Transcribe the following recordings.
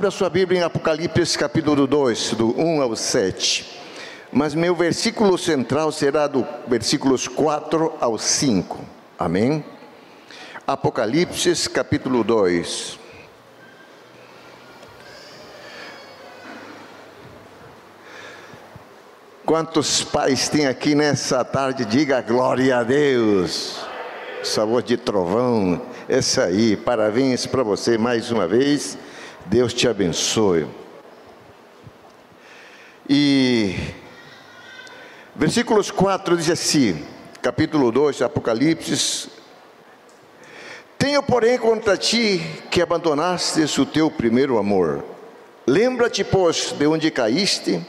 Abra sua Bíblia em Apocalipse capítulo 2, do 1 ao 7. Mas meu versículo central será do versículos 4 ao 5. Amém? Apocalipse capítulo 2. Quantos pais tem aqui nessa tarde? Diga glória a Deus. Sabor de trovão. Essa aí. Parabéns para você mais uma vez Deus te abençoe. E versículos 4 diz assim, capítulo 2, Apocalipse: Tenho, porém, contra ti que abandonastes o teu primeiro amor. Lembra-te, pois, de onde caíste,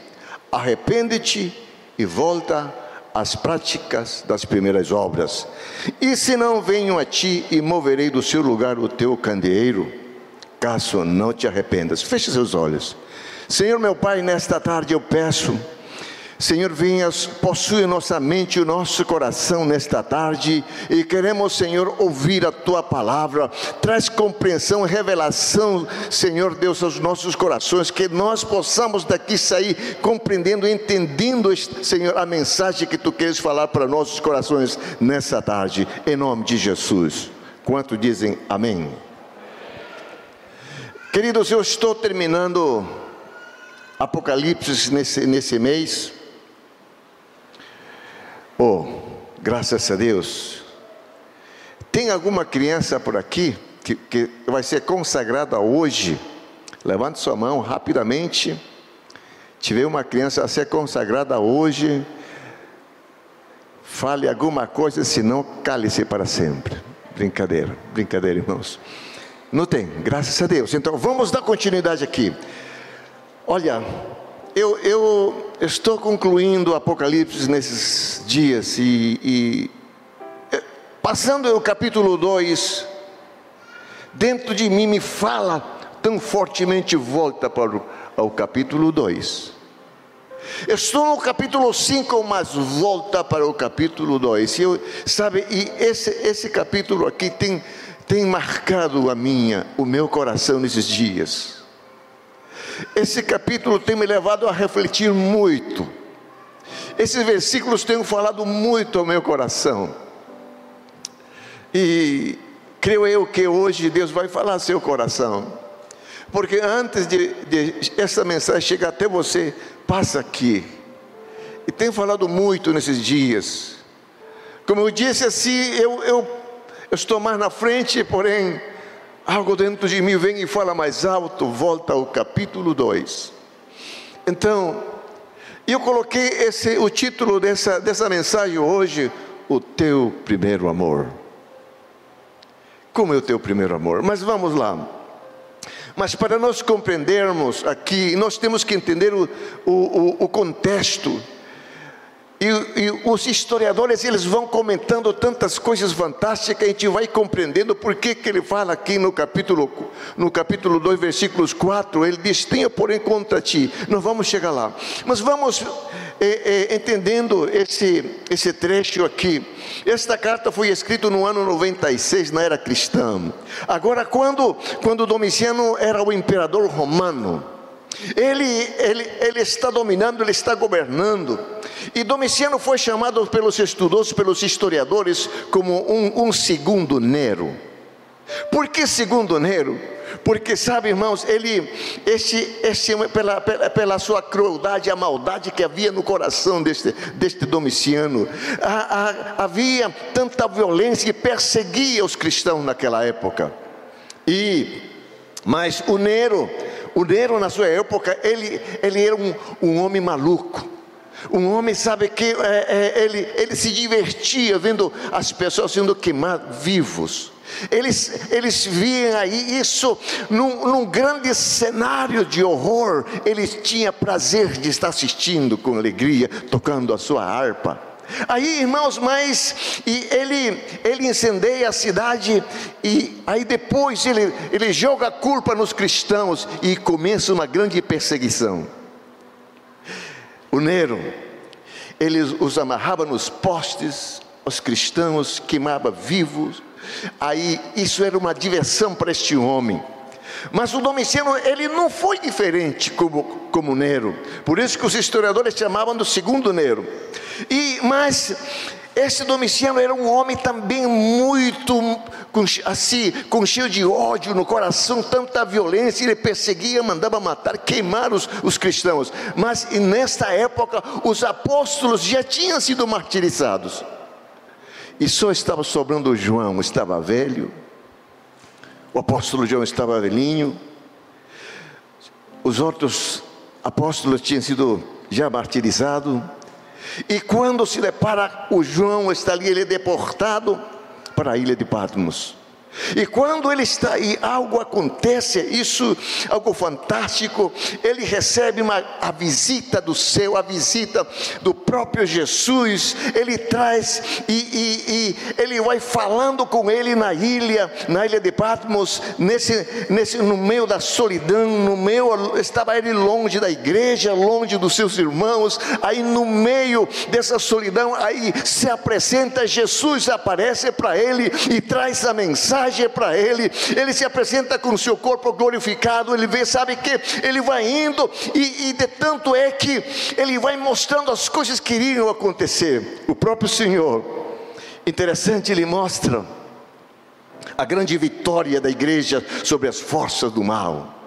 arrepende-te e volta às práticas das primeiras obras. E se não venho a ti e moverei do seu lugar o teu candeeiro, caso não te arrependas. Feche seus olhos. Senhor meu Pai, nesta tarde eu peço, Senhor, venhas, possui nossa mente e o nosso coração nesta tarde e queremos, Senhor, ouvir a tua palavra. Traz compreensão, revelação, Senhor Deus, aos nossos corações, que nós possamos daqui sair compreendendo, entendendo, Senhor, a mensagem que tu queres falar para nossos corações nessa tarde, em nome de Jesus. Quanto dizem amém? Queridos, eu estou terminando Apocalipse nesse, nesse mês. Oh, graças a Deus. Tem alguma criança por aqui que, que vai ser consagrada hoje? Levante sua mão rapidamente. Tiver uma criança a ser consagrada hoje. Fale alguma coisa, senão cale-se para sempre. Brincadeira, brincadeira, irmãos. Não tem, graças a Deus. Então vamos dar continuidade aqui. Olha, eu, eu estou concluindo o Apocalipse nesses dias e, e é, passando o capítulo 2, dentro de mim me fala tão fortemente, volta para o ao capítulo 2. Estou no capítulo 5, mas volta para o capítulo 2. Sabe, e esse, esse capítulo aqui tem tem marcado a minha, o meu coração nesses dias. Esse capítulo tem me levado a refletir muito. Esses versículos têm falado muito ao meu coração. E creio eu que hoje Deus vai falar ao seu coração. Porque antes de, de essa mensagem chegar até você, passa aqui. E tem falado muito nesses dias. Como eu disse assim, eu, eu eu estou mais na frente, porém, algo dentro de mim vem e fala mais alto, volta ao capítulo 2. Então, eu coloquei esse, o título dessa, dessa mensagem hoje, o teu primeiro amor. Como é o teu primeiro amor? Mas vamos lá. Mas para nós compreendermos aqui, nós temos que entender o, o, o contexto e, e, os historiadores eles vão comentando tantas coisas fantásticas, a gente vai compreendendo por que, que ele fala aqui no capítulo, no capítulo 2, versículos 4, ele diz: Tenha porém contra ti. Não vamos chegar lá, mas vamos é, é, entendendo esse, esse trecho aqui. Esta carta foi escrita no ano 96, na era cristã. Agora, quando, quando Domiciano era o imperador romano, ele, ele, ele está dominando, ele está governando. E Domiciano foi chamado pelos estudiosos, pelos historiadores, como um, um segundo Nero. Por que segundo Nero? Porque sabe, irmãos, ele, esse, esse, pela, pela, pela sua crueldade, a maldade que havia no coração deste, deste Domiciano, a, a, havia tanta violência que perseguia os cristãos naquela época. E, mas o Nero, o Nero na sua época, ele, ele era um, um homem maluco. Um homem sabe que é, é, ele, ele se divertia vendo as pessoas sendo queimadas vivos. Eles, eles viam aí isso num, num, grande cenário de horror. Ele tinha prazer de estar assistindo com alegria, tocando a sua harpa. Aí, irmãos, mas e ele, ele incendeia a cidade e aí depois ele, ele joga a culpa nos cristãos e começa uma grande perseguição. O Nero, ele os amarrava nos postes, os cristãos queimava vivos. Aí isso era uma diversão para este homem. Mas o Domiciano, ele não foi diferente como, como Nero. Por isso que os historiadores chamavam do segundo Nero. E, mas esse Domiciano era um homem também muito assim, com cheio de ódio no coração, tanta violência, ele perseguia, mandava matar, queimar os, os cristãos. Mas nesta época, os apóstolos já tinham sido martirizados. E só estava sobrando João, estava velho, o apóstolo João estava velhinho, os outros apóstolos tinham sido já martirizados, e quando se depara o João está ali, ele é deportado para a ilha de Patmos. E quando ele está aí, algo acontece, isso, algo fantástico. Ele recebe uma, a visita do céu, a visita do próprio Jesus. Ele traz e, e, e, ele vai falando com ele na ilha, na ilha de Patmos, nesse, nesse, no meio da solidão, no meio, estava ele longe da igreja, longe dos seus irmãos. Aí no meio dessa solidão, aí se apresenta Jesus, aparece para ele e traz a mensagem mensagem para ele, ele se apresenta com o seu corpo glorificado, ele vê, sabe que ele vai indo, e, e de tanto é que ele vai mostrando as coisas que iriam acontecer. O próprio Senhor, interessante, ele mostra a grande vitória da igreja sobre as forças do mal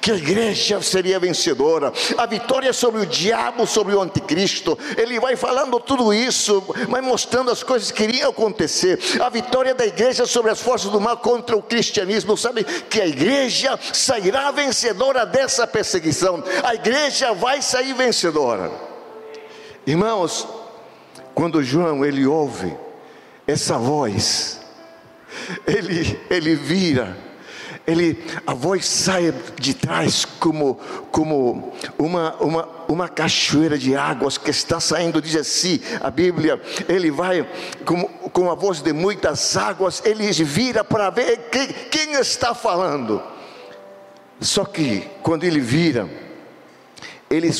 que a igreja seria vencedora, a vitória sobre o diabo, sobre o anticristo. Ele vai falando tudo isso, vai mostrando as coisas que iriam acontecer. A vitória da igreja sobre as forças do mal contra o cristianismo. Sabe que a igreja sairá vencedora dessa perseguição. A igreja vai sair vencedora. Irmãos, quando João ele ouve essa voz, ele ele vira ele, a voz sai de trás como, como uma, uma, uma cachoeira de águas que está saindo, diz assim a Bíblia, ele vai com, com a voz de muitas águas, ele vira para ver quem, quem está falando. Só que quando ele vira, ele,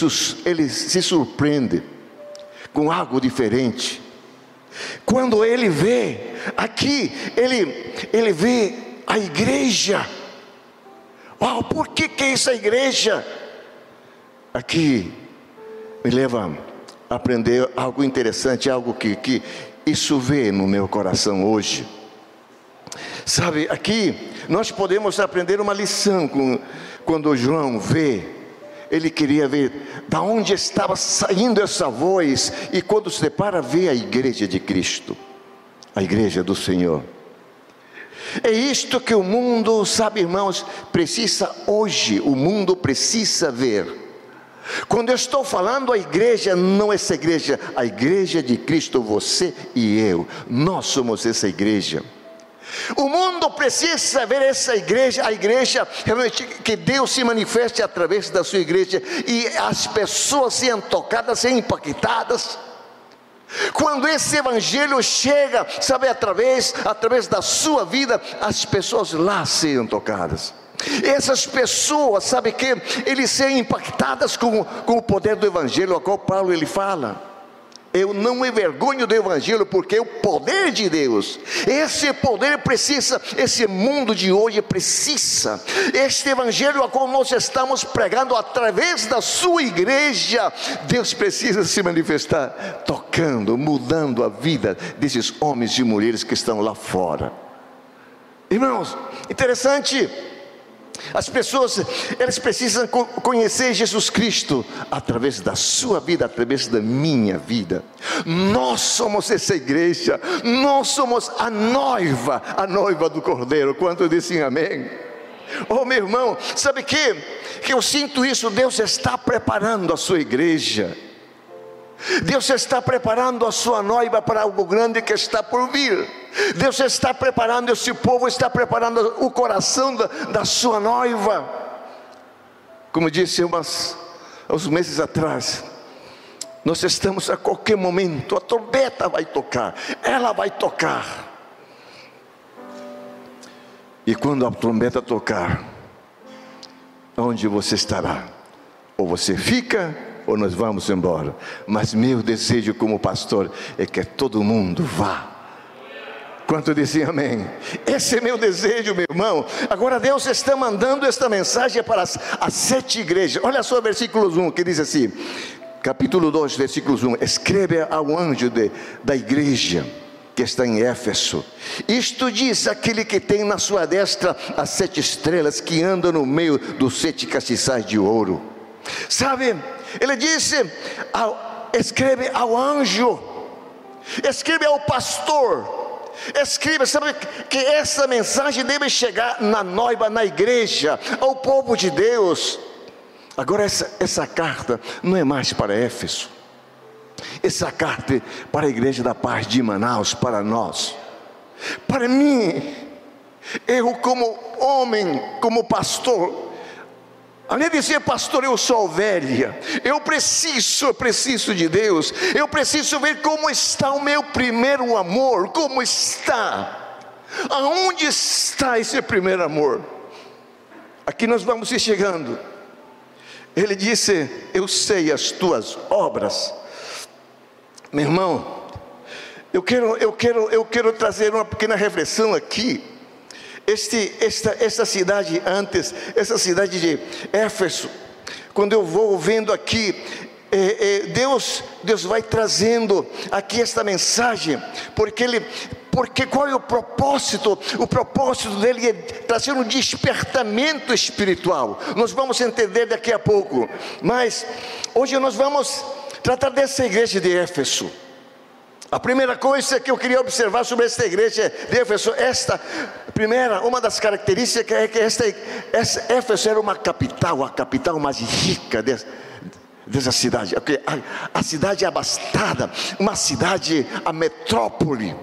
ele se surpreende com algo diferente. Quando ele vê, aqui, ele, ele vê a igreja Uau, por que, que é essa igreja? Aqui me leva a aprender algo interessante, algo que, que isso vê no meu coração hoje. Sabe, aqui nós podemos aprender uma lição com, quando João vê, ele queria ver da onde estava saindo essa voz, e quando se depara, vê a igreja de Cristo, a igreja do Senhor. É isto que o mundo, sabe, irmãos, precisa hoje, o mundo precisa ver. Quando eu estou falando a igreja, não essa igreja, a igreja de Cristo, você e eu, nós somos essa igreja. O mundo precisa ver essa igreja, a igreja realmente que Deus se manifeste através da sua igreja e as pessoas sejam tocadas, sejam impactadas. Quando esse evangelho chega, sabe, através, através da sua vida, as pessoas lá sejam tocadas. Essas pessoas, sabe que eles sejam impactadas com, com o poder do evangelho, a qual Paulo ele fala. Eu não me vergonho do Evangelho, porque é o poder de Deus. Esse poder precisa, esse mundo de hoje precisa. Este Evangelho a qual nós estamos pregando através da sua igreja, Deus precisa se manifestar, tocando, mudando a vida desses homens e mulheres que estão lá fora. Irmãos, interessante as pessoas, elas precisam conhecer Jesus Cristo através da sua vida, através da minha vida. Nós somos essa igreja, nós somos a noiva, a noiva do Cordeiro. Quanto dizem amém? Oh, meu irmão, sabe que que eu sinto isso, Deus está preparando a sua igreja. Deus está preparando a sua noiva para algo grande que está por vir. Deus está preparando, esse povo está preparando o coração da, da sua noiva. Como disse umas, uns meses atrás, nós estamos a qualquer momento, a trombeta vai tocar, ela vai tocar. E quando a trombeta tocar, onde você estará? Ou você fica, ou nós vamos embora. Mas meu desejo como pastor é que todo mundo vá Quanto dizem amém? Esse é meu desejo, meu irmão. Agora Deus está mandando esta mensagem para as, as sete igrejas. Olha só o versículo 1 que diz assim: capítulo 2, versículos 1: Escreve ao anjo de, da igreja que está em Éfeso. Isto diz aquele que tem na sua destra as sete estrelas que andam no meio dos sete castiçais de ouro. Sabe, ele disse: ao, escreve ao anjo, escreve ao pastor, escreva, sabe que essa mensagem deve chegar na noiva, na igreja, ao povo de Deus. Agora, essa, essa carta não é mais para Éfeso, essa carta é para a igreja da paz de Manaus, para nós, para mim, eu como homem, como pastor, Além de dizer, pastor, eu sou velha, eu preciso, eu preciso de Deus, eu preciso ver como está o meu primeiro amor, como está, aonde está esse primeiro amor? Aqui nós vamos ir chegando. Ele disse: Eu sei as tuas obras, meu irmão. Eu quero, eu quero, eu quero trazer uma pequena reflexão aqui este, esta, esta cidade antes, essa cidade de Éfeso, quando eu vou vendo aqui, é, é, Deus, Deus vai trazendo aqui esta mensagem, porque Ele, porque qual é o propósito? O propósito dele é trazer um despertamento espiritual. Nós vamos entender daqui a pouco, mas hoje nós vamos tratar dessa igreja de Éfeso. A primeira coisa que eu queria observar sobre esta igreja de Éfeso, esta primeira, uma das características é que esta, esta Éfeso era uma capital, a capital mais rica dessa, dessa cidade, a, a cidade abastada, uma cidade, a metrópole,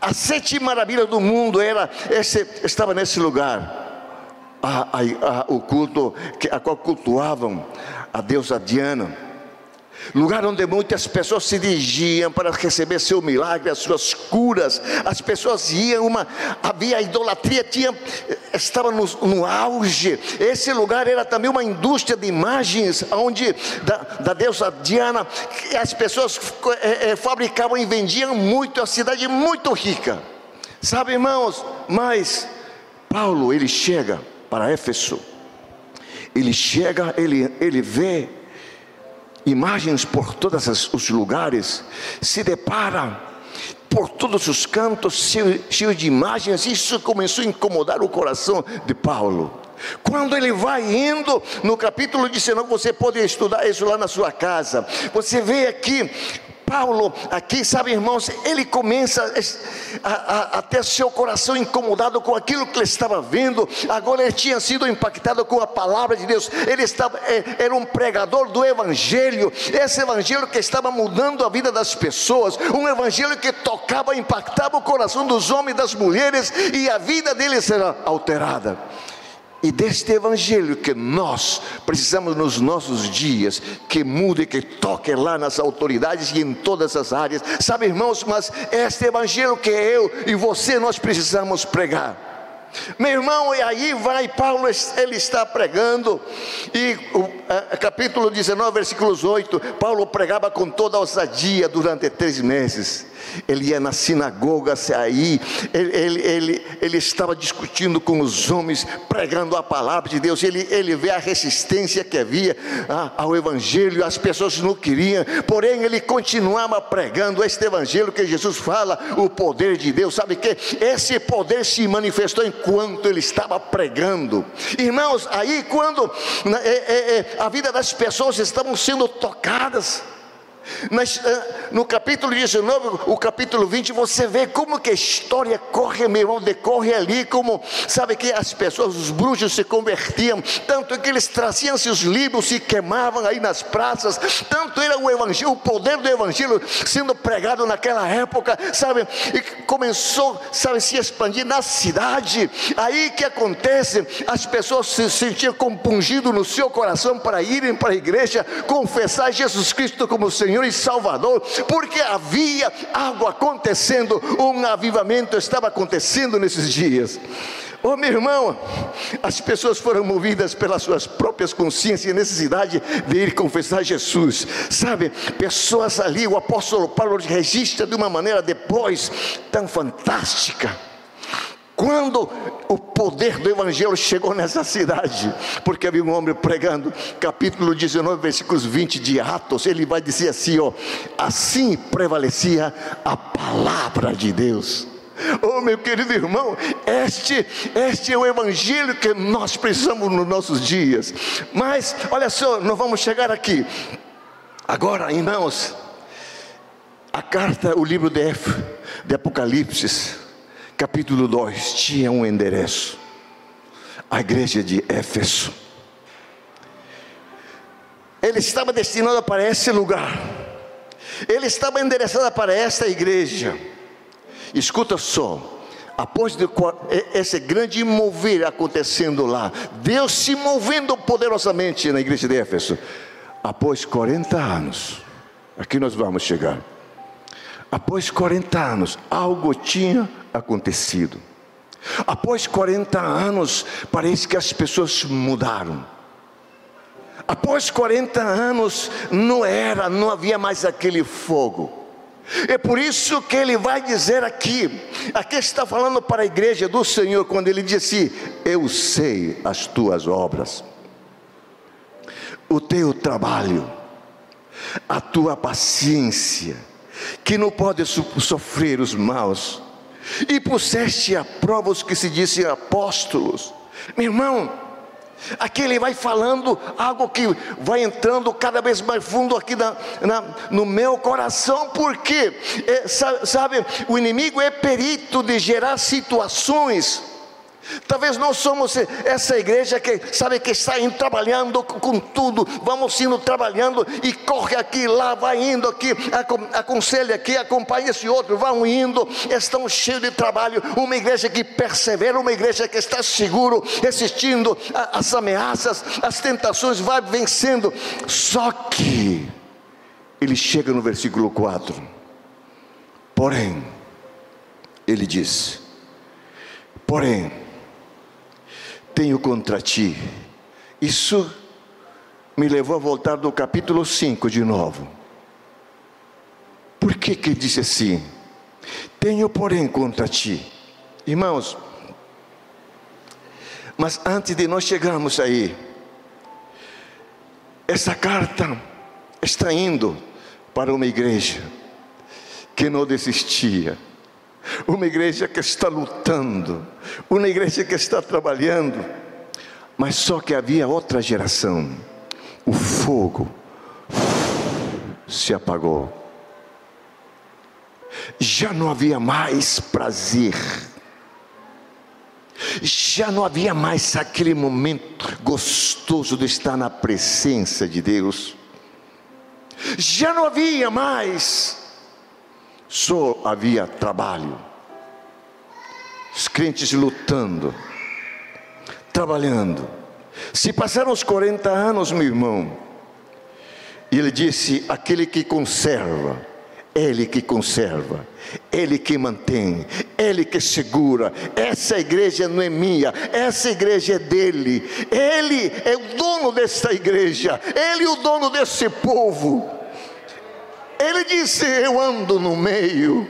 a sete maravilhas do mundo era, esse, estava nesse lugar, a, a, o culto, a qual cultuavam a deusa Diana lugar onde muitas pessoas se dirigiam para receber seu milagre, as suas curas. As pessoas iam, uma, havia idolatria, tinha, estava no, no auge. Esse lugar era também uma indústria de imagens, onde da, da deusa Diana, as pessoas é, é, fabricavam e vendiam muito, a cidade muito rica. Sabe, irmãos, mas Paulo ele chega para Éfeso. Ele chega, ele, ele vê imagens por todos os lugares, se depara por todos os cantos, cheio, de imagens, isso começou a incomodar o coração de Paulo. Quando ele vai indo, no capítulo 19, você pode estudar isso lá na sua casa. Você vê aqui Paulo, aqui, sabe, irmãos, ele começa a, a, a, ter seu coração incomodado com aquilo que ele estava vendo. Agora ele tinha sido impactado com a palavra de Deus. Ele estava, é, era um pregador do Evangelho. Esse Evangelho que estava mudando a vida das pessoas. Um Evangelho que tocava, impactava o coração dos homens e das mulheres. E a vida deles era alterada e deste Evangelho que nós precisamos nos nossos dias, que mude, que toque lá nas autoridades e em todas as áreas. Sabe, irmãos, mas este Evangelho que eu e você nós precisamos pregar. Meu irmão, e aí vai Paulo, ele está pregando, e o a, capítulo 19, versículos 8, Paulo pregava com toda ousadia durante três meses. Ele ia na sinagoga aí, ele, ele, ele, ele, estava discutindo com os homens, pregando a palavra de Deus, ele, ele vê a resistência que havia ao Evangelho, as pessoas não queriam, porém ele continuava pregando este Evangelho que Jesus fala, o poder de Deus, sabe que esse poder se manifestou enquanto ele estava pregando, irmãos, aí quando né, é, é, é, a vida das pessoas estavam sendo tocadas, ah, no capítulo 19, o capítulo 20, você vê como que a história corre, meu irmão, decorre ali, como sabe que as pessoas, os bruxos se convertiam, tanto que eles traziam seus livros, se queimavam aí nas praças, tanto era o evangelho, o poder do evangelho sendo pregado naquela época, sabe, e começou, sabe, se expandir na cidade. Aí que acontece, as pessoas se sentiam compungido no seu coração para irem para a igreja, confessar Jesus Cristo como Senhor Senhor e Salvador, porque havia algo acontecendo, um avivamento estava acontecendo nesses dias. Oh, meu irmão, as pessoas foram movidas pelas suas próprias consciências e necessidade de ir confessar Jesus. Sabe, pessoas ali, o apóstolo Paulo registra de uma maneira depois tão fantástica. Quando o poder do Evangelho chegou nessa cidade, porque havia um homem pregando, capítulo 19, versículos 20 de Atos, ele vai dizer assim: ó, assim prevalecia a palavra de Deus. Oh, meu querido irmão, este, este é o evangelho que nós precisamos nos nossos dias. Mas, olha só, nós vamos chegar aqui. Agora, irmãos, a carta, o livro de, de Apocalipse, capítulo 2, tinha um endereço. A igreja de Éfeso. Ele estava destinado para esse lugar. Ele estava endereçado para esta igreja. Escuta só, após de, esse grande mover acontecendo lá, Deus se movendo poderosamente na igreja de Éfeso, após 40 anos, aqui nós vamos chegar. Após 40 anos, algo tinha acontecido. Após 40 anos, parece que as pessoas mudaram. Após 40 anos, não era, não havia mais aquele fogo. É por isso que ele vai dizer aqui, aqui está falando para a igreja do Senhor, quando ele disse: Eu sei as tuas obras, o teu trabalho, a tua paciência, que não pode sofrer os maus, e puseste a prova os que se dizem apóstolos. Meu irmão, Aqui ele vai falando algo que vai entrando cada vez mais fundo aqui na, na, no meu coração, porque, é, sabe, o inimigo é perito de gerar situações Talvez nós somos essa igreja que sabe que está indo trabalhando com tudo, vamos indo trabalhando e corre aqui, lá, vai indo aqui, aconselha aqui, acompanha esse outro, vão indo, estão cheios de trabalho. Uma igreja que persevera, uma igreja que está seguro, resistindo às ameaças, às tentações, vai vencendo. Só que ele chega no versículo 4, porém, ele diz: porém, tenho contra ti. Isso me levou a voltar do capítulo 5 de novo. Por que que disse assim? Tenho, porém, contra ti. Irmãos, mas antes de nós chegarmos aí, essa carta está indo para uma igreja que não desistia uma igreja que está lutando, uma igreja que está trabalhando, mas só que havia outra geração, o fogo se apagou, já não havia mais prazer, já não havia mais aquele momento gostoso de estar na presença de Deus, já não havia mais só havia trabalho. Os crentes lutando, trabalhando. Se passaram os 40 anos, meu irmão, e ele disse: aquele que conserva, ele que conserva, ele que mantém, ele que segura. Essa igreja não é minha, essa igreja é dele. Ele é o dono dessa igreja, ele é o dono desse povo. Ele disse: Eu ando no meio.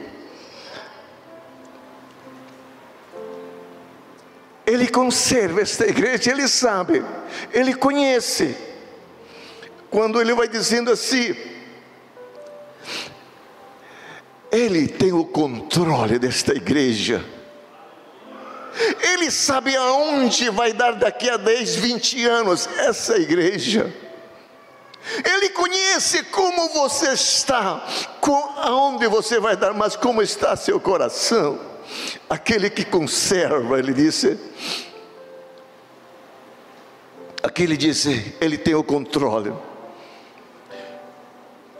Ele conserva esta igreja, ele sabe, ele conhece. Quando ele vai dizendo assim, ele tem o controle desta igreja. Ele sabe aonde vai dar daqui a 10, 20 anos essa igreja. Ele conhece como você está, com, aonde você vai dar, mas como está seu coração. Aquele que conserva, ele disse. Aquele disse, ele tem o controle.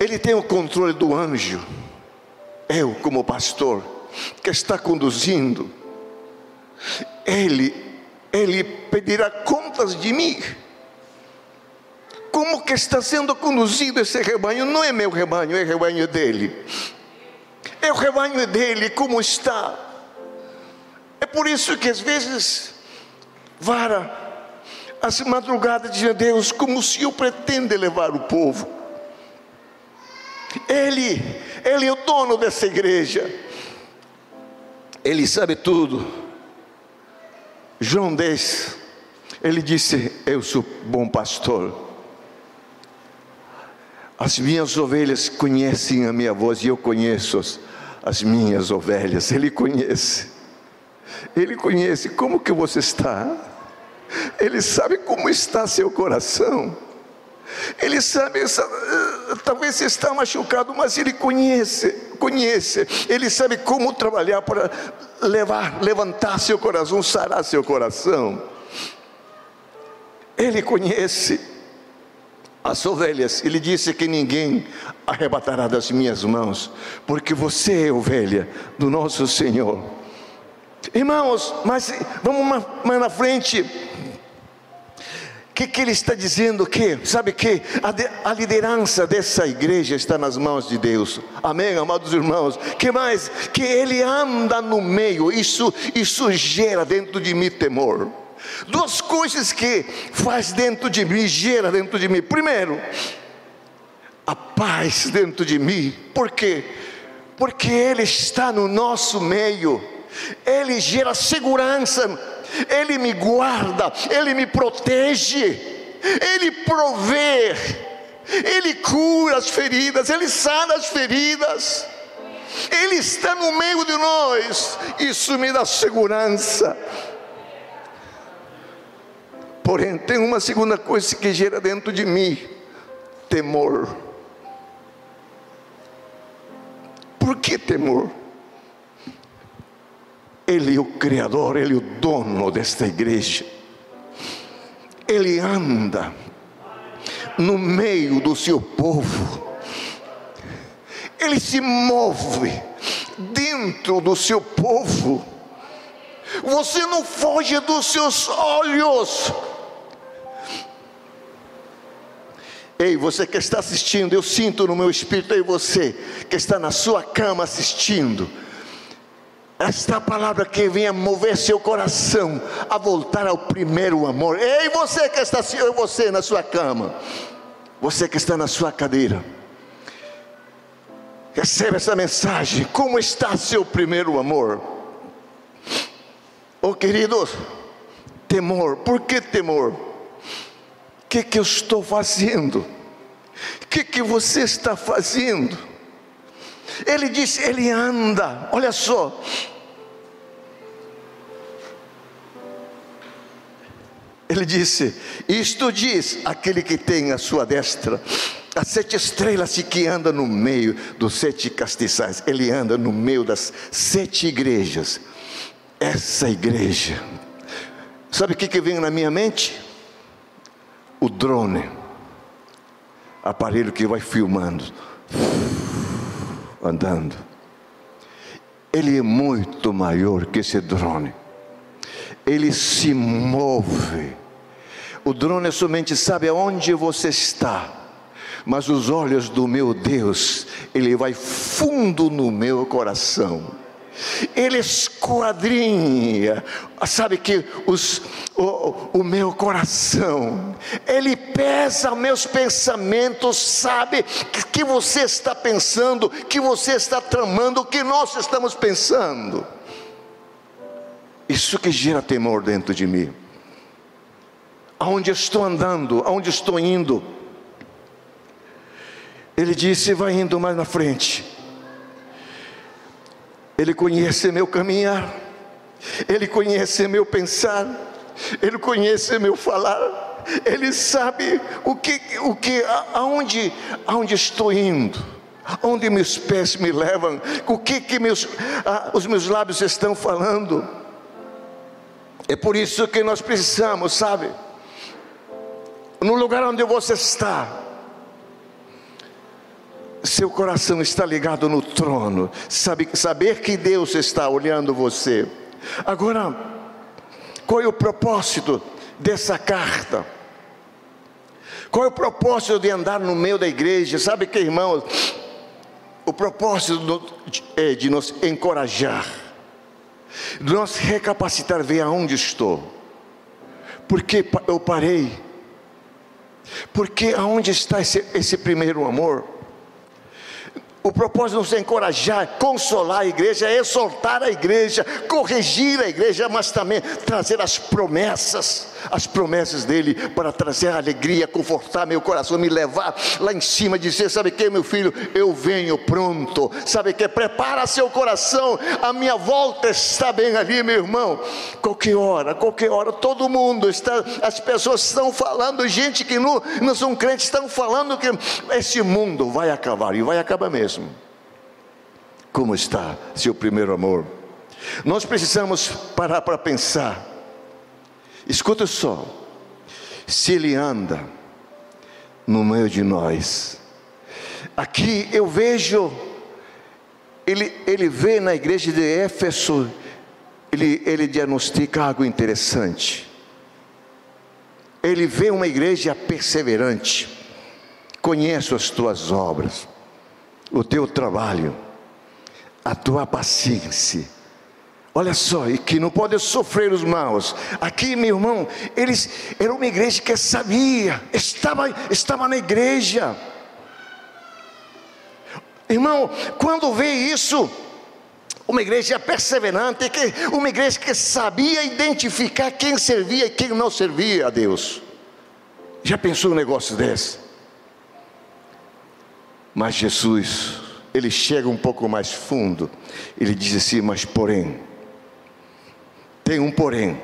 Ele tem o controle do anjo. Eu, como pastor, que está conduzindo, ele, ele pedirá contas de mim como que está sendo conduzido esse rebanho? Não é meu rebanho, é rebanho dele. É o rebanho dele, como está. É por isso que às vezes vara, as madrugadas de Deus, como o Senhor pretende levar o povo. Ele, Ele é o dono dessa igreja, Ele sabe tudo. João 10, ele disse: Eu sou bom pastor. As minhas ovelhas conhecem a minha voz e eu conheço as, as minhas ovelhas. Ele conhece. Ele conhece como que você está. Ele sabe como está seu coração. Ele sabe, eh, talvez você está machucado, mas ele conhece, conhece. Ele sabe como trabalhar para levar, levantar seu coração, sarar seu coração. Ele conhece as ovelhas. Ele disse que ninguém arrebatará das minhas mãos, porque você é ovelha do nosso Senhor. Irmãos, mas vamos mais na frente. O que, que ele está dizendo? Que sabe que a, a, liderança dessa igreja está nas mãos de Deus. Amém, amados irmãos. Que mais? Que ele anda no meio. Isso isso gera dentro de mim temor. Duas coisas que faz dentro de mim, gera dentro de mim. Primeiro, a paz dentro de mim. Por quê? Porque Ele está no nosso meio. Ele gera segurança. Ele me guarda. Ele me protege. Ele provê. Ele cura as feridas. Ele sana as feridas. Ele está no meio de nós. Isso me dá segurança. Porém, tem uma segunda coisa que gera dentro de mim: temor. Por que temor? Ele é o Criador, Ele é o dono desta igreja. Ele anda no meio do seu povo. Ele se move dentro do seu povo. Você não foge dos seus olhos. Ei, você que está assistindo, eu sinto no meu espírito, ei, você que está na sua cama assistindo, esta palavra que venha mover seu coração a voltar ao primeiro amor. Ei, você que está eu você na sua cama, você que está na sua cadeira, receba essa mensagem. Como está seu primeiro amor? Oh, queridos, temor. Por que temor? Que, que eu estou fazendo? O que, que você está fazendo? Ele disse, ele anda, olha só. Ele disse: Isto diz aquele que tem a sua destra as sete estrelas e que anda no meio dos sete castiçais. Ele anda no meio das sete igrejas. Essa igreja. Sabe o que, que vem na minha mente? O drone, aparelho que vai filmando, andando. Ele é muito maior que esse drone. Ele se move. O drone somente sabe aonde você está. Mas os olhos do meu Deus, ele vai fundo no meu coração ele esquadrinha, sabe que os, o, o meu coração, ele pesa meus pensamentos, sabe que, que você está pensando, que você está tramando, o que nós estamos pensando. Isso que gera temor dentro de mim. Aonde estou andando, aonde estou indo. Ele disse: vai indo mais na frente. Ele conhece meu caminhar, Ele conhece meu pensar, Ele conhece meu falar, Ele sabe o que, o que, aonde, aonde estou indo, aonde meus pés me levam, o que, que meus, os meus lábios estão falando. É por isso que nós precisamos, sabe? No lugar onde você está, seu coração está ligado no trono, sabe, saber que Deus está olhando você. Agora, qual é o propósito dessa carta? Qual é o propósito de andar no meio da igreja? Sabe que, irmãos, o propósito é de nos encorajar, de nos recapacitar, ver aonde estou. Porque eu parei? Porque aonde está esse, esse primeiro amor? O propósito não é encorajar, consolar a igreja, é exortar a igreja, corrigir a igreja, mas também trazer as promessas, as promessas dele para trazer alegria, confortar meu coração, me levar lá em cima, dizer: sabe que, meu filho, eu venho pronto, sabe que, prepara seu coração, a minha volta está bem ali, meu irmão. Qualquer hora, qualquer hora, todo mundo está, as pessoas estão falando, gente que não, não são crentes, estão falando que esse mundo vai acabar, e vai acabar mesmo mesmo. Como está seu primeiro amor? Nós precisamos parar para pensar. Escuta só. Se ele anda no meio de nós, aqui eu vejo, ele, ele vê na igreja de Éfeso, ele, ele diagnostica algo interessante. Ele vê uma igreja perseverante, conhece as tuas obras o teu trabalho, a tua paciência. Olha só, e que não pode sofrer os maus. Aqui, meu irmão, eles era uma igreja que sabia, estava, estava na igreja. Irmão, quando vê isso, uma igreja perseverante, uma igreja que sabia identificar quem servia e quem não servia a Deus. Já pensou um negócio desse? Mas Jesus, ele chega um pouco mais fundo, ele diz assim: Mas porém, tem um porém.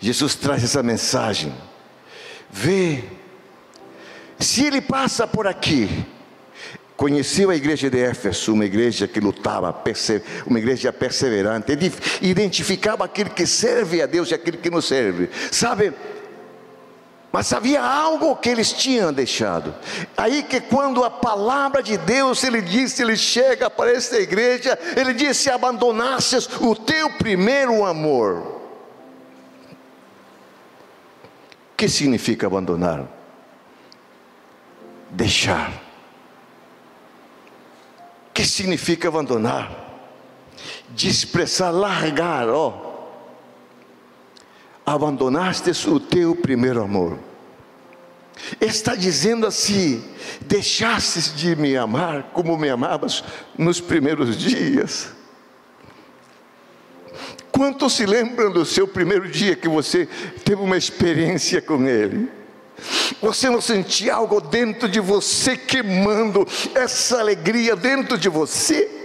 Jesus traz essa mensagem. Vê, se ele passa por aqui, conheceu a igreja de Éfeso, uma igreja que lutava, uma igreja perseverante, identificava aquele que serve a Deus e aquele que não serve, sabe? Mas havia algo que eles tinham deixado. Aí que quando a palavra de Deus, ele disse, ele chega para esta igreja, ele disse: se abandonasses o teu primeiro amor. O que significa abandonar? Deixar. O que significa abandonar? Desprezar, largar, ó abandonastes o teu primeiro amor. Está dizendo assim: deixastes de me amar como me amavas nos primeiros dias. Quantos se lembram do seu primeiro dia que você teve uma experiência com Ele? Você não sentia algo dentro de você queimando essa alegria dentro de você?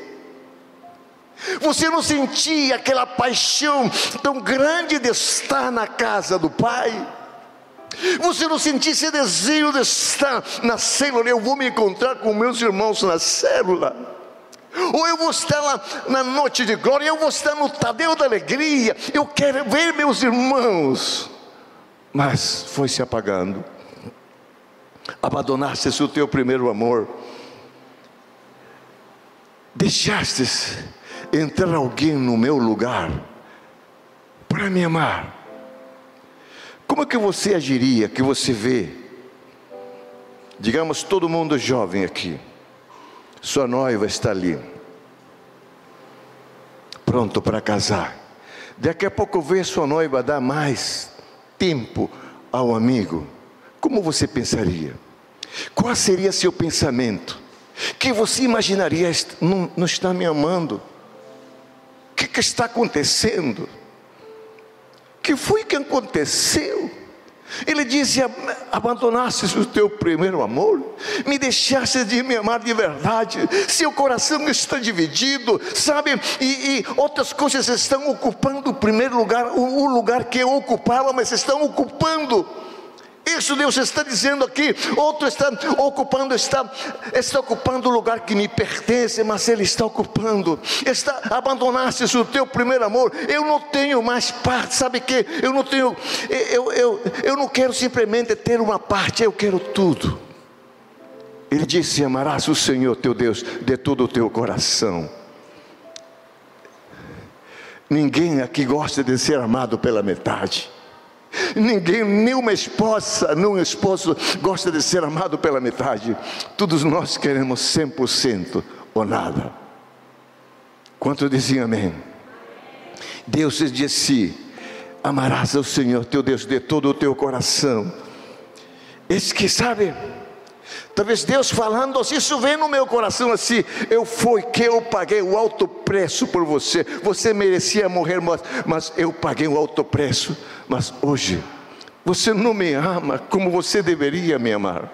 Você não sentia aquela paixão tão grande de estar na casa do Pai? Você não sentia esse desejo de estar na célula? Eu vou me encontrar com meus irmãos na célula. Ou eu vou estar lá na noite de glória, eu vou estar no Tadeu da alegria. Eu quero ver meus irmãos. Mas foi se apagando. Abandonaste o teu primeiro amor. Deixastes entrar alguém no meu lugar para me amar, como é que você agiria, que você vê? Digamos, todo mundo jovem aqui, sua noiva está ali, pronto para casar. Daqui a pouco vê sua noiva dar mais tempo ao amigo. Como você pensaria? Qual seria seu pensamento? Que você imaginaria, não, não está me amando? Que, que está acontecendo? que foi que aconteceu? Ele disse: Abandonastes o teu primeiro amor, me deixaste de me amar de verdade. Seu coração está dividido, sabe? E, e outras coisas estão ocupando o primeiro lugar, o, o lugar que eu ocupava, mas estão ocupando. Isso Deus está dizendo aqui. Outro está ocupando, está, está ocupando o lugar que me pertence, mas Ele está ocupando. Está abandonaste o teu primeiro amor. Eu não tenho mais parte, sabe que? Eu não tenho, eu, eu, eu não quero simplesmente ter uma parte, eu quero tudo. Ele disse: Amarás o Senhor teu Deus de todo o teu coração. Ninguém aqui gosta de ser amado pela metade. Ninguém, nenhuma esposa, nenhum esposo gosta de ser amado pela metade. Todos nós queremos 100% ou nada. Quanto dizem amém? Deus disse: Amarás ao Senhor teu Deus de todo o teu coração. Esse que sabe, talvez Deus falando assim, isso vem no meu coração assim, eu fui que eu paguei o alto preço por você. Você merecia morrer, mas, mas eu paguei o alto preço. Mas hoje você não me ama como você deveria me amar.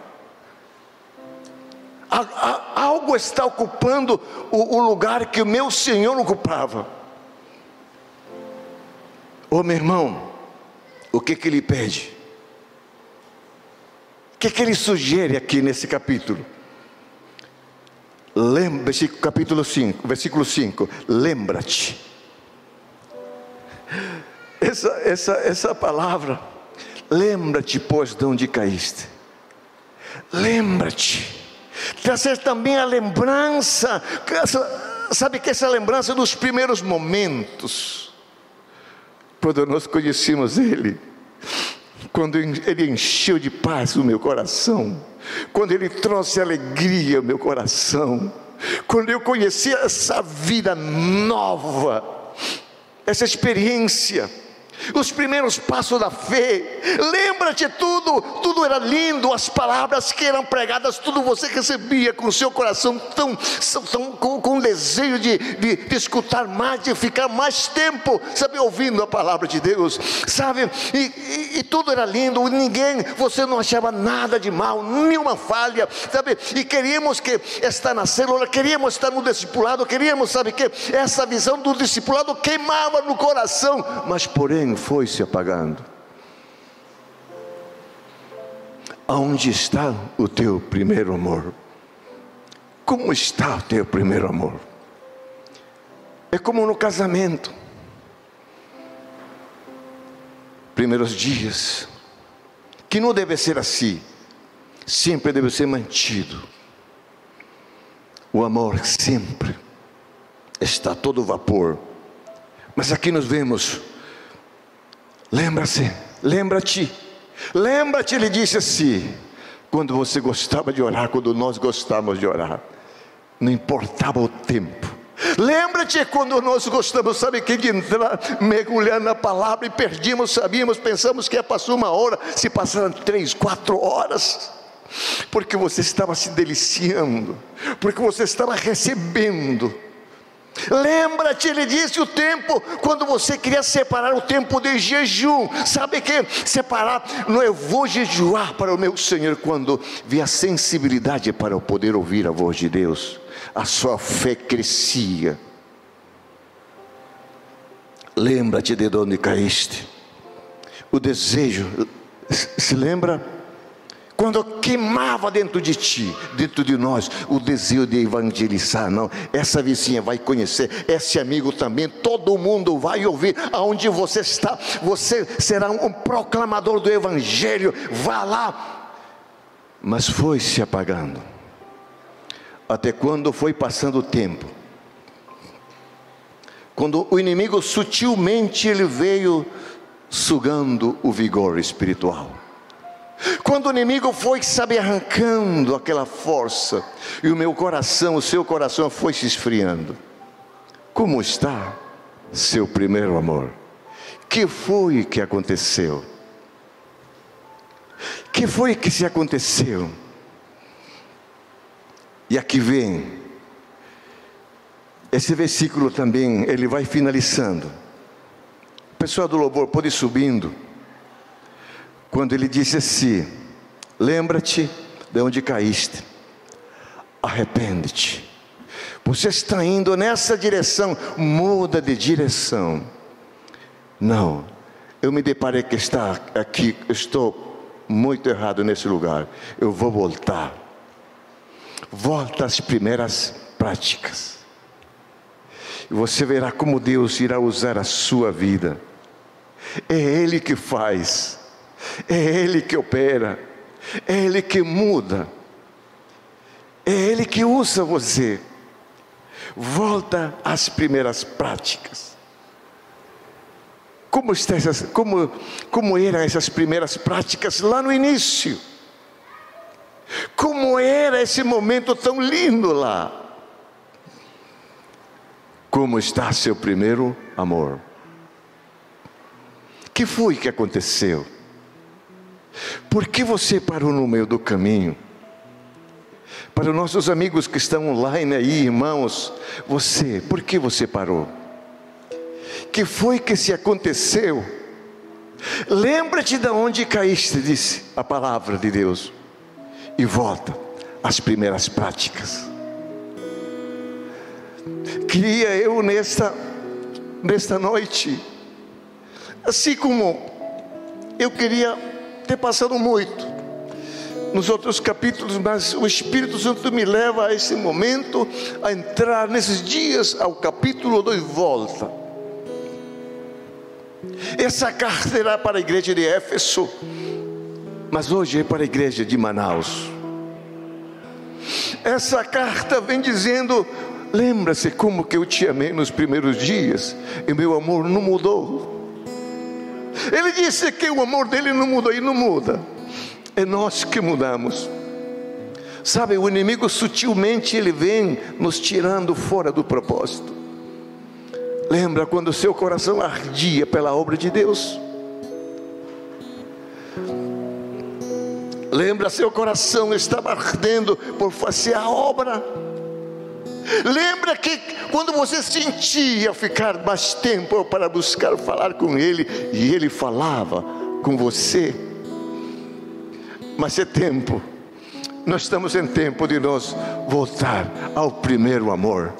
Algo está ocupando o, lugar que o meu Senhor ocupava. Ô meu irmão, o que que ele pede? O que que ele sugere aqui nesse capítulo? Lembra, capítulo 5, versículo 5. Lembra-te. Essa, essa, essa palavra, lembra-te, pois, de onde caíste. Lembra-te trazer também a lembrança, sabe que essa lembrança dos primeiros momentos, quando nós conhecemos Ele, quando Ele encheu de paz o meu coração, quando Ele trouxe alegria ao meu coração, quando eu conheci essa vida nova, essa experiência, os primeiros passos da fé. Lembra-te tudo, tudo era lindo, as palavras que eram pregadas, tudo você recebia com o seu coração tão, tão com, com desejo de, de, de, escutar mais, de ficar mais tempo, sabe, ouvindo a palavra de Deus, sabe? E, e, e tudo era lindo, ninguém, você não achava nada de mal, nenhuma falha, sabe? E queríamos que estar na célula, queríamos estar no discipulado, queríamos, sabe que essa visão do discipulado queimava no coração, mas porém foi se apagando. Aonde está o teu primeiro amor? Como está o teu primeiro amor? É como no casamento. Primeiros dias, que não deve ser assim, sempre deve ser mantido. O amor sempre está todo vapor. Mas aqui nós vemos Lembra-se, lembra-te, lembra-te, ele disse assim, quando você gostava de orar, quando nós gostávamos de orar, não importava o tempo. Lembra-te quando nós gostamos, sabe que de entrar, mergulhar na palavra e perdíamos, sabíamos, pensamos que ia passar uma hora, se passaram três, quatro horas, porque você estava se deliciando, porque você estava recebendo Lembra-te, ele disse o tempo, quando você queria separar o tempo de jejum, sabe que separar, não eu vou jejuar para o meu Senhor quando vi a sensibilidade para eu poder ouvir a voz de Deus, a sua fé crescia. Lembra-te de onde caíste, o desejo, se lembra? Quando queimava dentro de ti, dentro de nós, o desejo de evangelizar, não, essa vizinha vai conhecer, esse amigo também, todo mundo vai ouvir aonde você está, você será um proclamador do evangelho, vá lá. Mas foi se apagando, até quando foi passando o tempo, quando o inimigo sutilmente ele veio sugando o vigor espiritual. Quando o inimigo foi, sabe, arrancando aquela força, e o meu coração, o seu coração foi se esfriando. Como está seu primeiro amor? Que foi que aconteceu? Que foi que se aconteceu? E aqui vem esse versículo também, ele vai finalizando. Pessoal do louvor, pode ir subindo quando ele disse assim: Lembra-te de onde caíste, arrepende-te. Você está indo nessa direção, muda de direção. Não, eu me deparei que está aqui, estou muito errado nesse lugar. Eu vou voltar. Volta às primeiras práticas. E você verá como Deus irá usar a sua vida. É Ele que faz é Ele que opera, é Ele que muda, é Ele que usa você. Volta às primeiras práticas. Como, essas, como, como eram essas primeiras práticas lá no início? Como era esse momento tão lindo lá? Como está seu primeiro amor? que foi que aconteceu? Por que você parou no meio do caminho? Para os nossos amigos que estão online aí, irmãos, você, por que você parou? Que foi que se aconteceu? Lembra-te de onde caíste, disse a palavra de Deus, e volta às primeiras práticas. Queria eu nesta, nesta noite, assim como eu queria ter passado muito nos outros capítulos, mas o Espírito Santo me leva a esse momento, a entrar nesses dias ao capítulo 2 volta. Essa carta era para a igreja de Éfeso, mas hoje é para a igreja de Manaus. Essa carta vem dizendo: lembra-se como que eu te amei nos primeiros dias, e meu amor não mudou. Ele disse que o amor dele não mudou e não muda. É nós que mudamos. Sabe, o inimigo sutilmente ele vem nos tirando fora do propósito. Lembra quando o seu coração ardia pela obra de Deus? Lembra seu coração estava ardendo por fazer a obra? Lembra que quando você sentia ficar mais tempo para buscar falar com Ele, e Ele falava com você? Mas é tempo, nós estamos em tempo de nós voltar ao primeiro amor.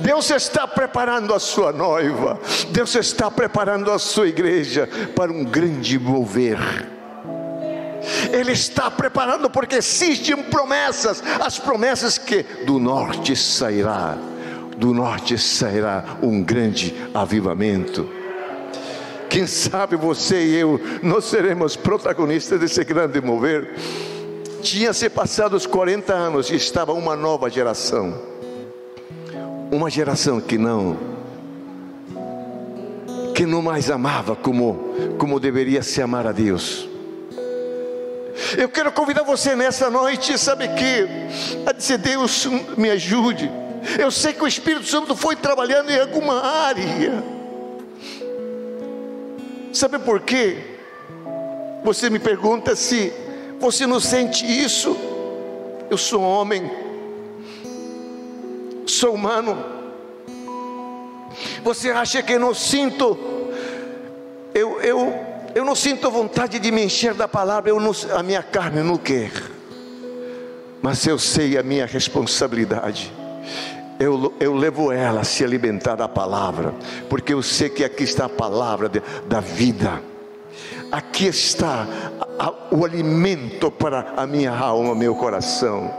Deus está preparando a sua noiva, Deus está preparando a sua igreja para um grande mover. Ele está preparando porque existem promessas, as promessas que do norte sairá, do norte sairá um grande avivamento. Quem sabe você e eu nós seremos protagonistas desse grande mover. Tinha se passado os 40 anos e estava uma nova geração. Uma geração que não que não mais amava como como deveria se amar a Deus eu quero convidar você nessa noite, sabe que? A dizer, Deus me ajude. Eu sei que o Espírito Santo foi trabalhando em alguma área. Sabe por quê? Você me pergunta se você não sente isso. Eu sou homem, sou humano. Você acha que eu não sinto? Eu, eu eu não sinto vontade de me encher da palavra, eu não, a minha carne não quer. Mas eu sei a minha responsabilidade. Eu, eu levo ela a se alimentar da palavra, porque eu sei que aqui está a palavra de, da vida. Aqui está a, a, o alimento para a minha alma, meu coração.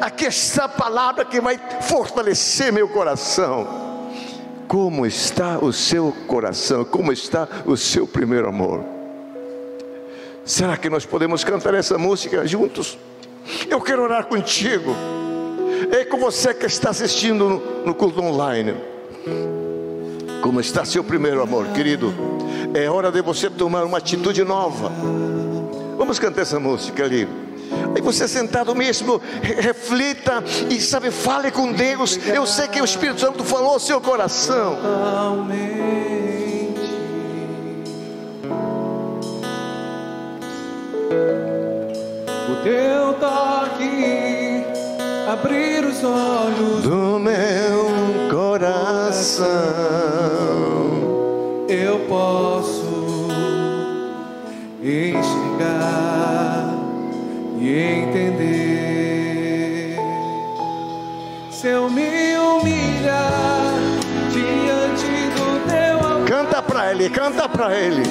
Aqui está a palavra que vai fortalecer meu coração. Como está o seu coração? Como está o seu primeiro amor? Será que nós podemos cantar essa música juntos? Eu quero orar contigo. É com você que está assistindo no, no culto online. Como está seu primeiro amor, querido? É hora de você tomar uma atitude nova. Vamos cantar essa música ali. Aí você sentado mesmo, reflita e sabe, fale com Deus. Eu sei que o Espírito Santo falou ao seu coração. O teu toque abrir os olhos do meu coração. Eu posso enxergar e entender. Se eu me humilhar diante do teu altar, canta para ele, canta para ele.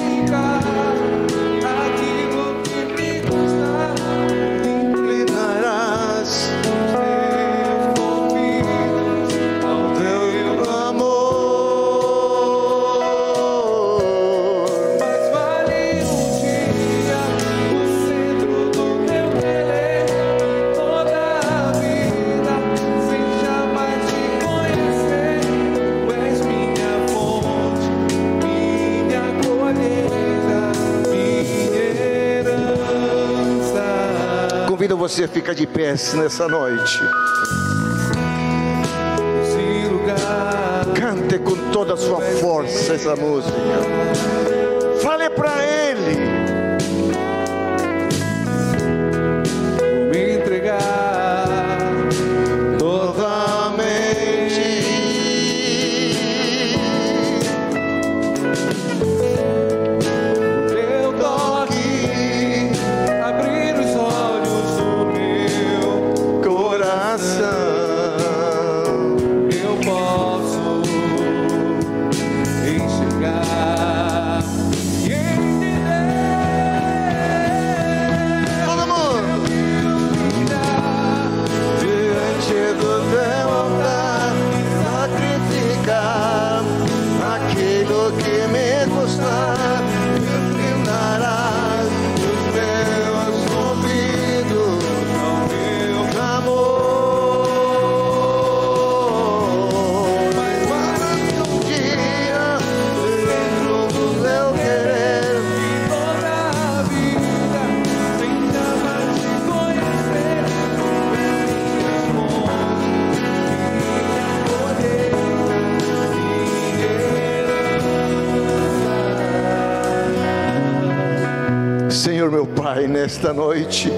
Você fica de pé nessa noite. Cante com toda a sua força essa música. Fale para Ele. Nesta noite,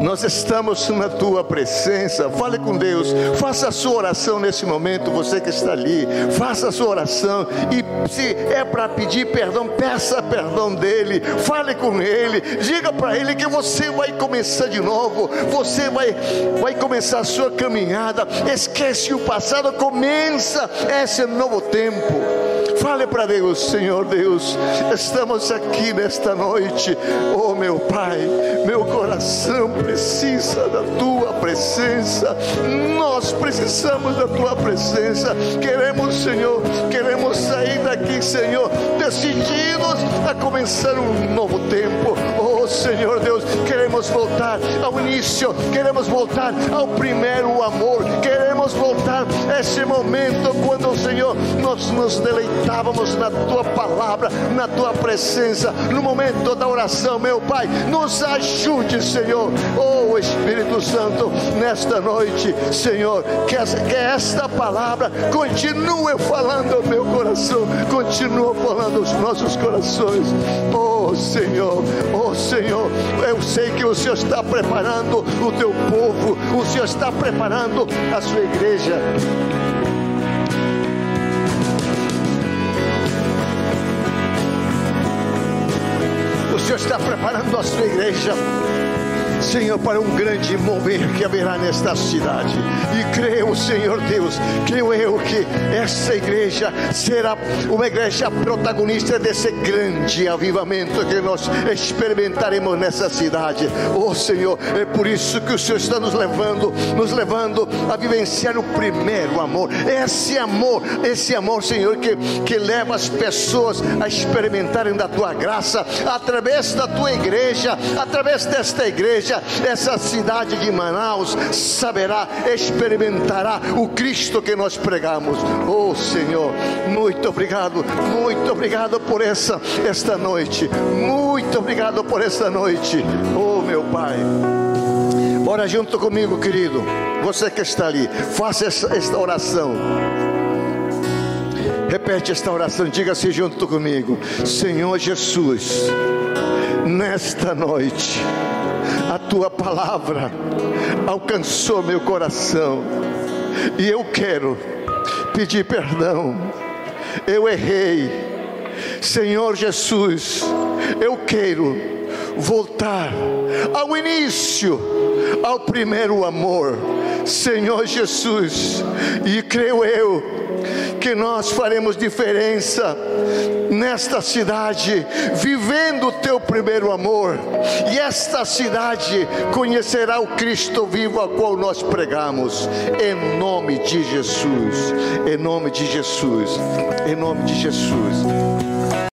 nós estamos na tua presença. Fale com Deus, faça a sua oração nesse momento. Você que está ali, faça a sua oração. E se é para pedir perdão, peça perdão dele. Fale com ele, diga para ele que você vai começar de novo. Você vai, vai começar a sua caminhada. Esquece o passado, começa esse novo tempo. Fale para Deus, Senhor Deus, estamos aqui nesta noite. Oh, meu Pai, meu coração precisa da tua presença. Nós precisamos da tua presença. Queremos, Senhor, queremos sair daqui, Senhor, decididos a começar um novo tempo. Oh, Senhor Deus, queremos voltar ao início, queremos voltar ao primeiro amor, queremos voltar a esse momento quando, Senhor, nós nos deleitávamos na tua palavra, na tua presença, no momento da oração, meu Pai, nos ajude, Senhor. Oh, Espírito Santo, nesta noite, Senhor, que esta palavra continue falando meu coração, continue falando aos nossos corações. Oh, Senhor, oh, Senhor, eu sei que o Senhor está preparando o teu povo, o Senhor está preparando a sua igreja. O Senhor está preparando a sua igreja. Senhor, para um grande mover que haverá nesta cidade. E creio, Senhor Deus, creio eu que essa igreja será uma igreja protagonista desse grande avivamento que nós experimentaremos nessa cidade. Oh Senhor, é por isso que o Senhor está nos levando, nos levando a vivenciar o primeiro amor. Esse amor, esse amor, Senhor, que, que leva as pessoas a experimentarem da tua graça através da tua igreja, através desta igreja essa cidade de Manaus saberá, experimentará o Cristo que nós pregamos. Oh Senhor, muito obrigado, muito obrigado por essa esta noite. Muito obrigado por esta noite. Oh meu Pai. Ora junto comigo, querido. Você que está ali, faça essa, esta oração. Repete esta oração, diga-se junto comigo. Senhor Jesus, nesta noite a tua palavra alcançou meu coração. E eu quero pedir perdão. Eu errei, Senhor Jesus, eu quero voltar ao início, ao primeiro amor, Senhor Jesus, e creio eu que nós faremos diferença nesta cidade, vivendo o teu primeiro amor, e esta cidade conhecerá o Cristo vivo a qual nós pregamos, em nome de Jesus, em nome de Jesus, em nome de Jesus.